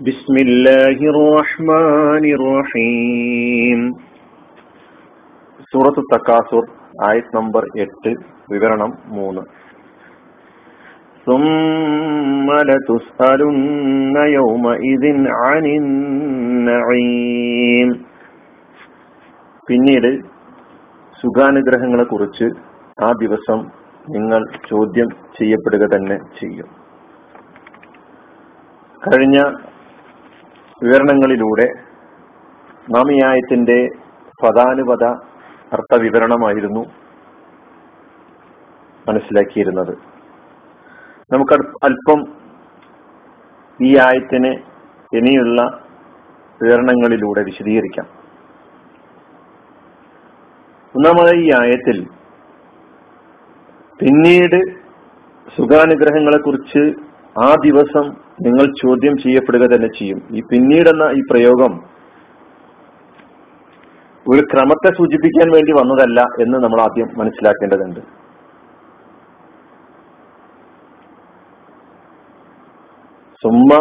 بسم الله الرحمن الرحيم സൂറത്ത് തക്കാസുർ ആയത് നമ്പർ എട്ട് വിവരണം മൂന്ന് ثم لتسألن يومئذ عن النعيم പിന്നീട് സുഖാനുഗ്രഹങ്ങളെ കുറിച്ച് ആ ദിവസം നിങ്ങൾ ചോദ്യം ചെയ്യപ്പെടുക തന്നെ ചെയ്യും കഴിഞ്ഞ വിവരണങ്ങളിലൂടെ നാം ഈ ആയത്തിന്റെ പദാനുപത അർത്ഥവിവരണമായിരുന്നു മനസ്സിലാക്കിയിരുന്നത്. നമുക്ക് അല്പം ഈ ആയത്തിന് ഇനിയുള്ള വിവരണങ്ങളിലൂടെ വിശദീകരിക്കാം. ഒന്നാമതായി ഈ ആയത്തിൽ പിന്നീട് സുഖാനുഗ്രഹങ്ങളെ കുറിച്ച് ആ ദിവസം നിങ്ങൾ ചോദ്യം ചെയ്യപ്പെടുക തന്നെ ചെയ്യും. ഈ പിന്നീടെന്ന ഈ പ്രയോഗം ഒരു ക്രമത്തെ സൂചിപ്പിക്കാൻ വേണ്ടി വന്നതല്ല എന്ന് നമ്മൾ ആദ്യം മനസ്സിലാക്കേണ്ടതുണ്ട്. സുമ്മ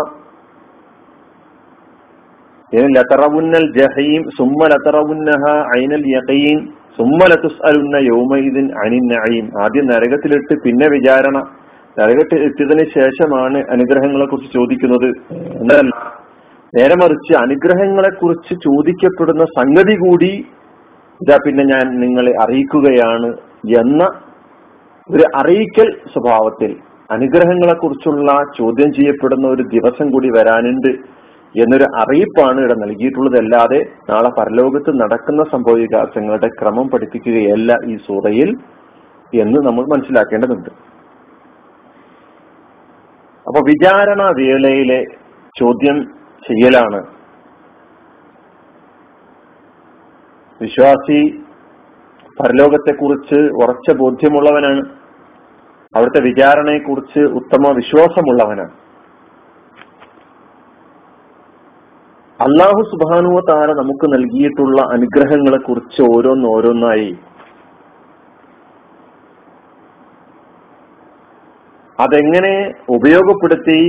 ലതറവുന്നൽ ജഹീം സുമ്മ ലതറവുന്നഹ ഐനൽ യഖീൻ സുമ്മ ലതുസ്അലുന്ന യൗമൈദിൻ അനിൻ നഈം. ആദ്യം നരകത്തിലിട്ട് പിന്നെ വിചാരണ നരകത്തിൽ എത്തിയതിനു ശേഷമാണ് അനുഗ്രഹങ്ങളെ കുറിച്ച് ചോദിക്കുന്നത്. എന്നല്ല നേരെ മറിച്ച് അനുഗ്രഹങ്ങളെ കുറിച്ച് ചോദിക്കപ്പെടുന്ന സംഗതി കൂടി ഇതാ പിന്നെ ഞാൻ നിങ്ങളെ അറിയിക്കുകയാണ് എന്ന ഒരു അറിയിക്കൽ സ്വഭാവത്തിൽ അനുഗ്രഹങ്ങളെ കുറിച്ചുള്ള ചോദ്യം ചെയ്യപ്പെടുന്ന ഒരു ദിവസം കൂടി വരാനുണ്ട് എന്നൊരു അറിയിപ്പാണ് ഇവിടെ നൽകിയിട്ടുള്ളത്. അല്ലാതെ നാളെ പരലോകത്ത് നടക്കുന്ന സംഭവ വികാസങ്ങളുടെ ക്രമം പഠിപ്പിക്കുകയല്ല ഈ സൂറയിൽ എന്ന് നമ്മൾ മനസ്സിലാക്കേണ്ടതുണ്ട്. അപ്പൊ വിചാരണ വേളയിലെ ചോദ്യം ചെയ്യലാണ്. വിശ്വാസി പരലോകത്തെക്കുറിച്ച് ഉറച്ച ബോധ്യമുള്ളവനാണ്. അവിടുത്തെ വിചാരണയെക്കുറിച്ച് ഉത്തമ വിശ്വാസമുള്ളവനാണ്. അള്ളാഹു സുബാനുവ താര നമുക്ക് നൽകിയിട്ടുള്ള അനുഗ്രഹങ്ങളെ കുറിച്ച് ഓരോന്നോരോന്നായി അതെങ്ങനെ ഉപയോഗപ്പെടുത്തി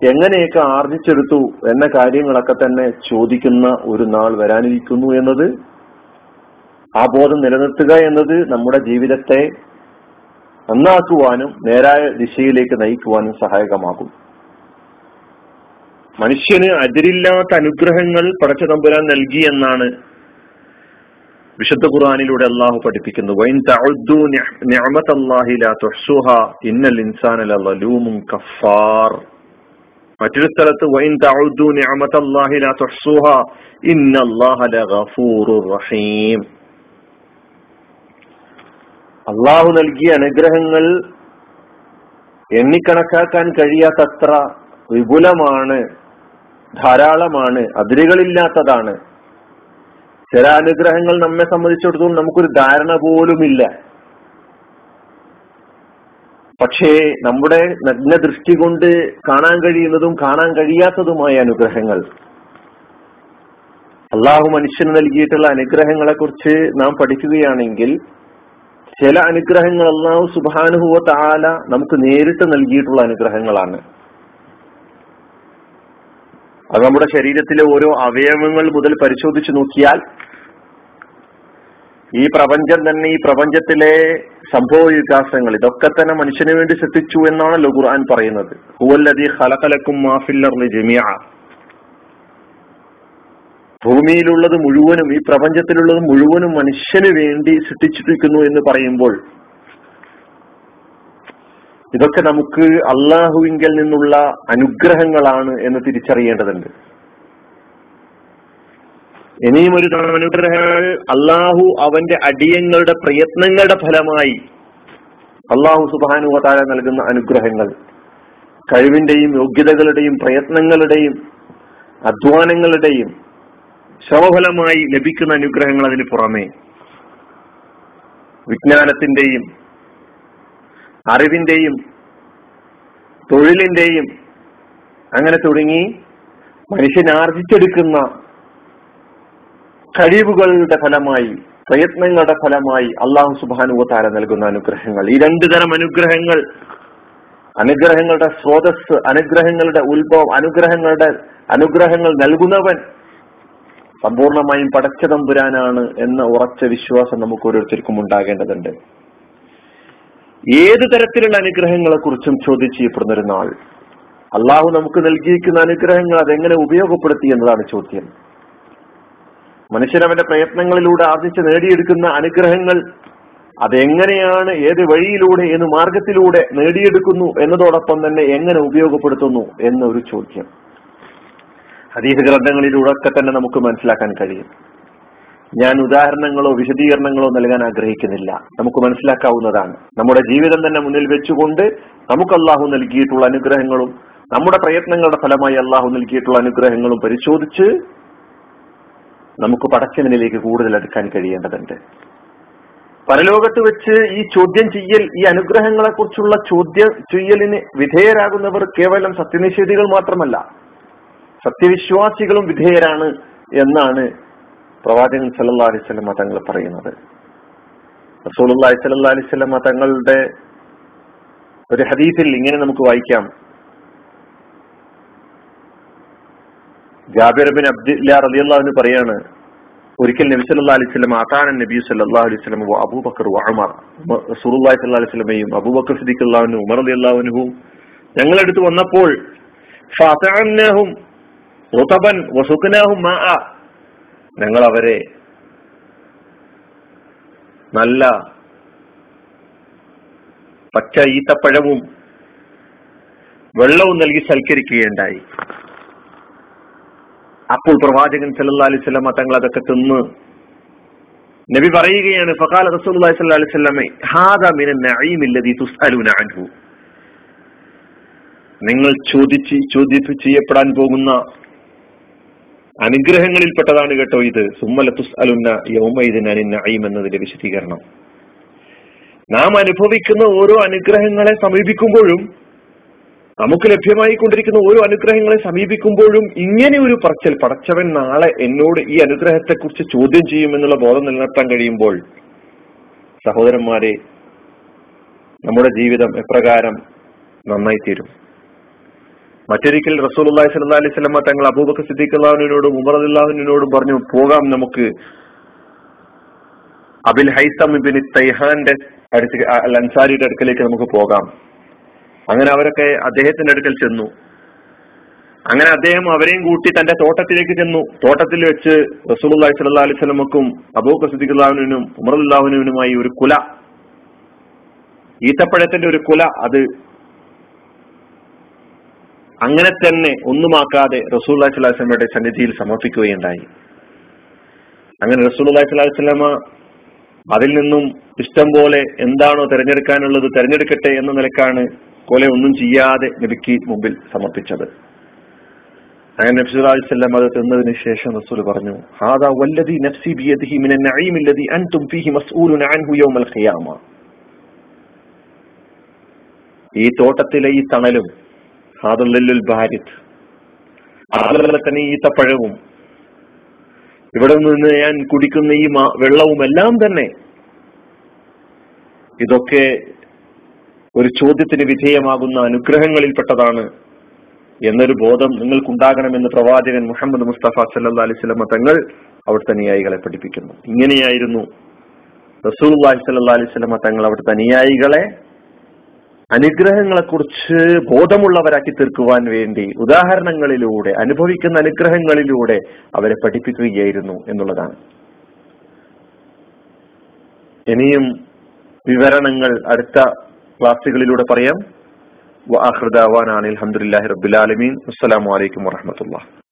എങ്ങനെയൊക്കെ ആർജിച്ചെടുത്തു എന്ന കാര്യങ്ങളൊക്കെ തന്നെ ചോദിക്കുന്ന ഒരു നാൾ വരാനിരിക്കുന്നു എന്നത് ആ ബോധം നിലനിർത്തുക എന്നത് നമ്മുടെ ജീവിതത്തെ നന്നാക്കുവാനും നേരായ ദിശയിലേക്ക് നയിക്കുവാനും സഹായകമാകും. മനുഷ്യന് അതിരില്ലാത്ത അനുഗ്രഹങ്ങൾ പടച്ചതമ്പുരാൻ നൽകി എന്നാണ് വിശുദ്ധ ഖുർആാനിലൂടെ അള്ളാഹു പഠിപ്പിക്കുന്നു. കഫാർ മറ്റൊരു സ്ഥലത്ത് വൈൻ ലാ ലഗഫൂറുർ റഹീം. അള്ളാഹു നൽകിയ അനുഗ്രഹങ്ങൾ എണ്ണിക്കണക്കാക്കാൻ കഴിയാത്തത്ര വിപുലമാണ് ധാരാളമാണ് അതിരുകളില്ലാത്തതാണ്. ചില അനുഗ്രഹങ്ങൾ നമ്മെ സംബന്ധിച്ചിടത്തോളം നമുക്കൊരു ധാരണ പോലുമില്ല. പക്ഷേ നമ്മുടെ നഗ്ന ദൃഷ്ടി കൊണ്ട് കാണാൻ കഴിയുന്നതും കാണാൻ കഴിയാത്തതുമായ അനുഗ്രഹങ്ങൾ. അള്ളാഹു മനുഷ്യന് നൽകിയിട്ടുള്ള അനുഗ്രഹങ്ങളെ കുറിച്ച് നാം പഠിക്കുകയാണെങ്കിൽ ചില അനുഗ്രഹങ്ങൾ അള്ളാഹു സുബാനുഭവ താല നമുക്ക് നേരിട്ട് നൽകിയിട്ടുള്ള അനുഗ്രഹങ്ങളാണ്. അത് നമ്മുടെ ശരീരത്തിലെ ഓരോ അവയവങ്ങൾ മുതൽ പരിശോധിച്ചു നോക്കിയാൽ ഈ പ്രപഞ്ചം തന്നെ ഈ പ്രപഞ്ചത്തിലെ സംഭവ വികാസങ്ങൾ ഇതൊക്കെ തന്നെ മനുഷ്യന് വേണ്ടി സൃഷ്ടിച്ചു എന്നാണല്ലോ ഖുർആൻ പറയുന്നത്. ഭൂമിയിലുള്ളത് മുഴുവനും ഈ പ്രപഞ്ചത്തിലുള്ളത് മുഴുവനും മനുഷ്യന് വേണ്ടി സൃഷ്ടിച്ചിരിക്കുന്നു എന്ന് പറയുമ്പോൾ ഇതൊക്കെ നമുക്ക് അള്ളാഹുവിങ്കൽ നിന്നുള്ള അനുഗ്രഹങ്ങളാണ് എന്ന് തിരിച്ചറിയേണ്ടതുണ്ട്. ഇനിയും ഒരു അനുഗ്രഹങ്ങൾ. അള്ളാഹു അവന്റെ അടിയങ്ങളുടെ പ്രയത്നങ്ങളുടെ ഫലമായി അള്ളാഹു സുബാനുവതാര നൽകുന്ന അനുഗ്രഹങ്ങൾ കഴിവിന്റെയും യോഗ്യതകളുടെയും പ്രയത്നങ്ങളുടെയും അധ്വാനങ്ങളുടെയും ശവഫലമായി ലഭിക്കുന്ന അനുഗ്രഹങ്ങൾ അതിന് പുറമെ വിജ്ഞാനത്തിന്റെയും അറിവിന്റെയും തൊഴിലിന്റെയും അങ്ങനെ തുടങ്ങി മനുഷ്യൻ ആർജിച്ചെടുക്കുന്ന കഴിവുകളുടെ ഫലമായി പ്രയത്നങ്ങളുടെ ഫലമായി അള്ളാഹു സുബാനുവതാര നൽകുന്ന അനുഗ്രഹങ്ങൾ. ഈ രണ്ടു തരം അനുഗ്രഹങ്ങൾ അനുഗ്രഹങ്ങളുടെ സ്രോതസ് അനുഗ്രഹങ്ങളുടെ ഉത്ഭവം അനുഗ്രഹങ്ങളുടെ അനുഗ്രഹങ്ങൾ നൽകുന്നവൻ സമ്പൂർണമായും പടച്ച തമ്പുരാനാണ് എന്ന ഉറച്ച വിശ്വാസം നമുക്ക് ഓരോരുത്തർക്കും ഉണ്ടാകേണ്ടതുണ്ട്. ഏത് തരത്തിലുള്ള അനുഗ്രഹങ്ങളെ കുറിച്ചും ചോദിച്ചു ചെയ്യപ്പെടുന്നൊരു നാൾ. അള്ളാഹു നമുക്ക് നൽകിയിരിക്കുന്ന അനുഗ്രഹങ്ങൾ അതെങ്ങനെ ഉപയോഗപ്പെടുത്തി എന്നതാണ് ചോദ്യം. മനുഷ്യനവന്റെ പ്രയത്നങ്ങളിലൂടെ ആർജിച്ച് നേടിയെടുക്കുന്ന അനുഗ്രഹങ്ങൾ അതെങ്ങനെയാണ് ഏത് വഴിയിലൂടെ ഏത് മാർഗത്തിലൂടെ നേടിയെടുക്കുന്നു എന്നതോടൊപ്പം തന്നെ എങ്ങനെ ഉപയോഗപ്പെടുത്തുന്നു എന്നൊരു ചോദ്യം. ഹദീസ് ഗ്രന്ഥങ്ങളിലൂടെ ഒക്കെ തന്നെ നമുക്ക് മനസ്സിലാക്കാൻ കഴിയും. ഞാൻ ഉദാഹരണങ്ങളോ വിശദീകരണങ്ങളോ നൽകാൻ ആഗ്രഹിക്കുന്നില്ല. നമുക്ക് മനസ്സിലാക്കാവുന്നതാണ്. നമ്മുടെ ജീവിതം തന്നെ മുന്നിൽ വെച്ചുകൊണ്ട് നമുക്ക് അള്ളാഹു നൽകിയിട്ടുള്ള അനുഗ്രഹങ്ങളും നമ്മുടെ പ്രയത്നങ്ങളുടെ ഫലമായി അള്ളാഹു നൽകിയിട്ടുള്ള അനുഗ്രഹങ്ങളും പരിശോധിച്ച് നമുക്ക് പടച്ചവനിലേക്ക് കൂടുതൽ അടുക്കാൻ കഴിയേണ്ടതുണ്ട്. പരലോകത്ത് വെച്ച് ഈ ചോദ്യം ചെയ്യൽ ഈ അനുഗ്രഹങ്ങളെ കുറിച്ചുള്ള ചോദ്യം ചെയ്യലിന് വിധേയരാകുന്നവർ കേവലം സത്യനിഷേധികൾ മാത്രമല്ല സത്യവിശ്വാസികളും വിധേയരാണ് എന്നാണ് പ്രവാചകൻ സല്ലാ അലിസ്ലമ തങ്ങൾ പറയുന്നത്. റസൂലി സല്ലാ അലിസ്ലമ തങ്ങളുടെ ഒരു ഹദീസിൽ ഇങ്ങനെ നമുക്ക് വായിക്കാം. ജാബിർ ബിൻ അബ്ദുല്ല റലിയല്ലാഹുവിന് പറയാണ് ഒരിക്കൽ നബി സല്ലാ അലൈഹി സ്വലം ആത്താന നബി സല്ലാ അലൈഹി സ്വലം അബൂബക്കർ ഉമർ റസൂലുള്ളാഹി സ്വല്ലല്ലാഹി അലൈഹി സ്വലമയും അബൂബക്കർ സിദ്ദീഖ് അള്ളാഹുനും ഉമർ അലി അള്ളാഹുനുവും ഞങ്ങളെടുത്ത് വന്നപ്പോൾ ഞങ്ങൾ അവരെ നല്ല പച്ച ഈത്തപ്പഴവും വെള്ളവും നൽകി സൽക്കരിക്കുകയുണ്ടായി. അപ്പോൾ പ്രവാചകൻ സല്ലല്ലാഹു അലൈഹി വസല്ലം തങ്ങൾ അതൊക്കെ തിന്ന്. നബി പറയുകയാണ് ഫഖാല റസൂലുള്ളാഹി സ്വല്ലല്ലാഹു അലൈഹി വസല്ലമ ഹാദാ മിന നഈം അല്ലദീ തുസ്അലൂന അൻഹു. നിങ്ങൾ ചോദിച്ച് ചോദ്യം ചെയ്യപ്പെടാൻ പോകുന്ന അനുഗ്രഹങ്ങളിൽപ്പെട്ടതാണ് കേട്ടോ ഇത്. സുമ്മല തുസ്അലുന്ന യൗമൈദിൻ അനിൻ നഈം എന്നതിന്റെ വിശദീകരണം. നാം അനുഭവിക്കുന്ന ഓരോ അനുഗ്രഹങ്ങളെ സമീപിക്കുമ്പോഴും നമുക്ക് ലഭ്യമായി കൊണ്ടിരിക്കുന്ന ഓരോ അനുഗ്രഹങ്ങളെ സമീപിക്കുമ്പോഴും ഇങ്ങനെ ഒരു പറച്ചൽ പടച്ചവൻ നാളെ എന്നോട് ഈ അനുഗ്രഹത്തെ കുറിച്ച് ചോദ്യം ചെയ്യുമെന്നുള്ള ബോധം നിലനിർത്താൻ കഴിയുമ്പോൾ സഹോദരന്മാരെ നമ്മുടെ ജീവിതം എപ്രകാരം നന്നായി തീരും മറ്റൊരിക്കൽ റസൂൽ സ്വല്ലല്ലാഹി അലൈഹി സ്വലമ തങ്ങൾ സിദ്ദീഖ് അള്ളാഹുവിനോടും ഉമർ അല്ലാഹുവിനോടും പറഞ്ഞു പോകാം നമുക്ക്. അബിൽ ഹൈസം ഇബിൻ തൈഹാന്റെ അടുത്ത് അൽ അൻസാരിയുടെ അടുക്കലേക്ക് നമുക്ക് പോകാം. അങ്ങനെ അവരൊക്കെ അദ്ദേഹത്തിന്റെ അടുക്കൽ ചെന്നു. അങ്ങനെ അദ്ദേഹം അവരെയും കൂട്ടി തന്റെ തോട്ടത്തിലേക്ക് ചെന്നു. തോട്ടത്തിൽ വെച്ച് റസൂലി സല്ലാ അലൈഹി സ്വലമക്കും അബൂ സിദ്ദിഖുല്ലാഹുവിനും ഉമറുല്ലാഹുവിനുമായി ഒരു കുല. ഈത്തപ്പഴത്തിന്റെ ഒരു കുല അത് അങ്ങനെ തന്നെ ഒന്നുമാക്കാതെ റസൂൽ അലൈഹി സ്വലാസ്ലമയുടെ സന്നിധിയിൽ സമർപ്പിക്കുകയുണ്ടായി. അങ്ങനെ റസൂൽ അള്ളാഹി സ്വലാഹി സ്വലമ അതിൽ നിന്നും ഇഷ്ടം പോലെ എന്താണോ തെരഞ്ഞെടുക്കാനുള്ളത് തെരഞ്ഞെടുക്കട്ടെ എന്ന നിലക്കാണ് കൊല ഒന്നും ചെയ്യാതെ നബിക്ക് മുമ്പിൽ സമർപ്പിച്ചത്. അങ്ങനെ നബ്സു അലൈഹിസ്സലാം അത് തിന്നതിന് ശേഷം റസൂൽ പറഞ്ഞു ഹാദാ നഫ്സി നഈം അൻതും ഫീഹി അൻഹു യൗമൽ ഖിയാമ. ഈ തോട്ടത്തിലെ ഈ തണലും ഹാദുല്ലുൽ ബാരിത് അതുപോലെ തന്നെ ഈ തപ്പഴവും ഇവിടെ നിന്ന് ഞാൻ കുടിക്കുന്ന ഈ വെള്ളവും എല്ലാം തന്നെ ഇതൊക്കെ ഒരു ചോദ്യത്തിന് വിധേയമാകുന്ന അനുഗ്രഹങ്ങളിൽപ്പെട്ടതാണ് എന്നൊരു ബോധം നിങ്ങൾക്കുണ്ടാകണമെന്ന് പ്രവാചകൻ മുഹമ്മദ് മുസ്തഫ സല്ലാ അലൈഹി സ്വലമ തങ്ങൾ അവിടുത്തെ അനുയായികളെ പഠിപ്പിക്കുന്നു. ഇങ്ങനെയായിരുന്നു റസൂൽ അലൈഹി സ്വലമ തങ്ങൾ അവിടുത്തെ അനുയായികളെ അനുഗ്രഹങ്ങളെക്കുറിച്ച് ബോധമുള്ളവരാക്കി തീർക്കുവാൻ വേണ്ടി ഉദാഹരണങ്ങളിലൂടെ അനുഭവിക്കുന്ന അനുഗ്രഹങ്ങളിലൂടെ അവരെ പഠിപ്പിക്കുകയായിരുന്നു എന്നുള്ളതാണ്. ഇനിയും വിവരണങ്ങൾ അടുത്ത ക്ലാസ്സുകളിലൂടെ പറയാം. വാഹൃദാവാനാണ് അലഹമുല്ലാഹി റബുലാലമീൻ അസ്സലാമലൈക്കും വാഹമത്തുള്ള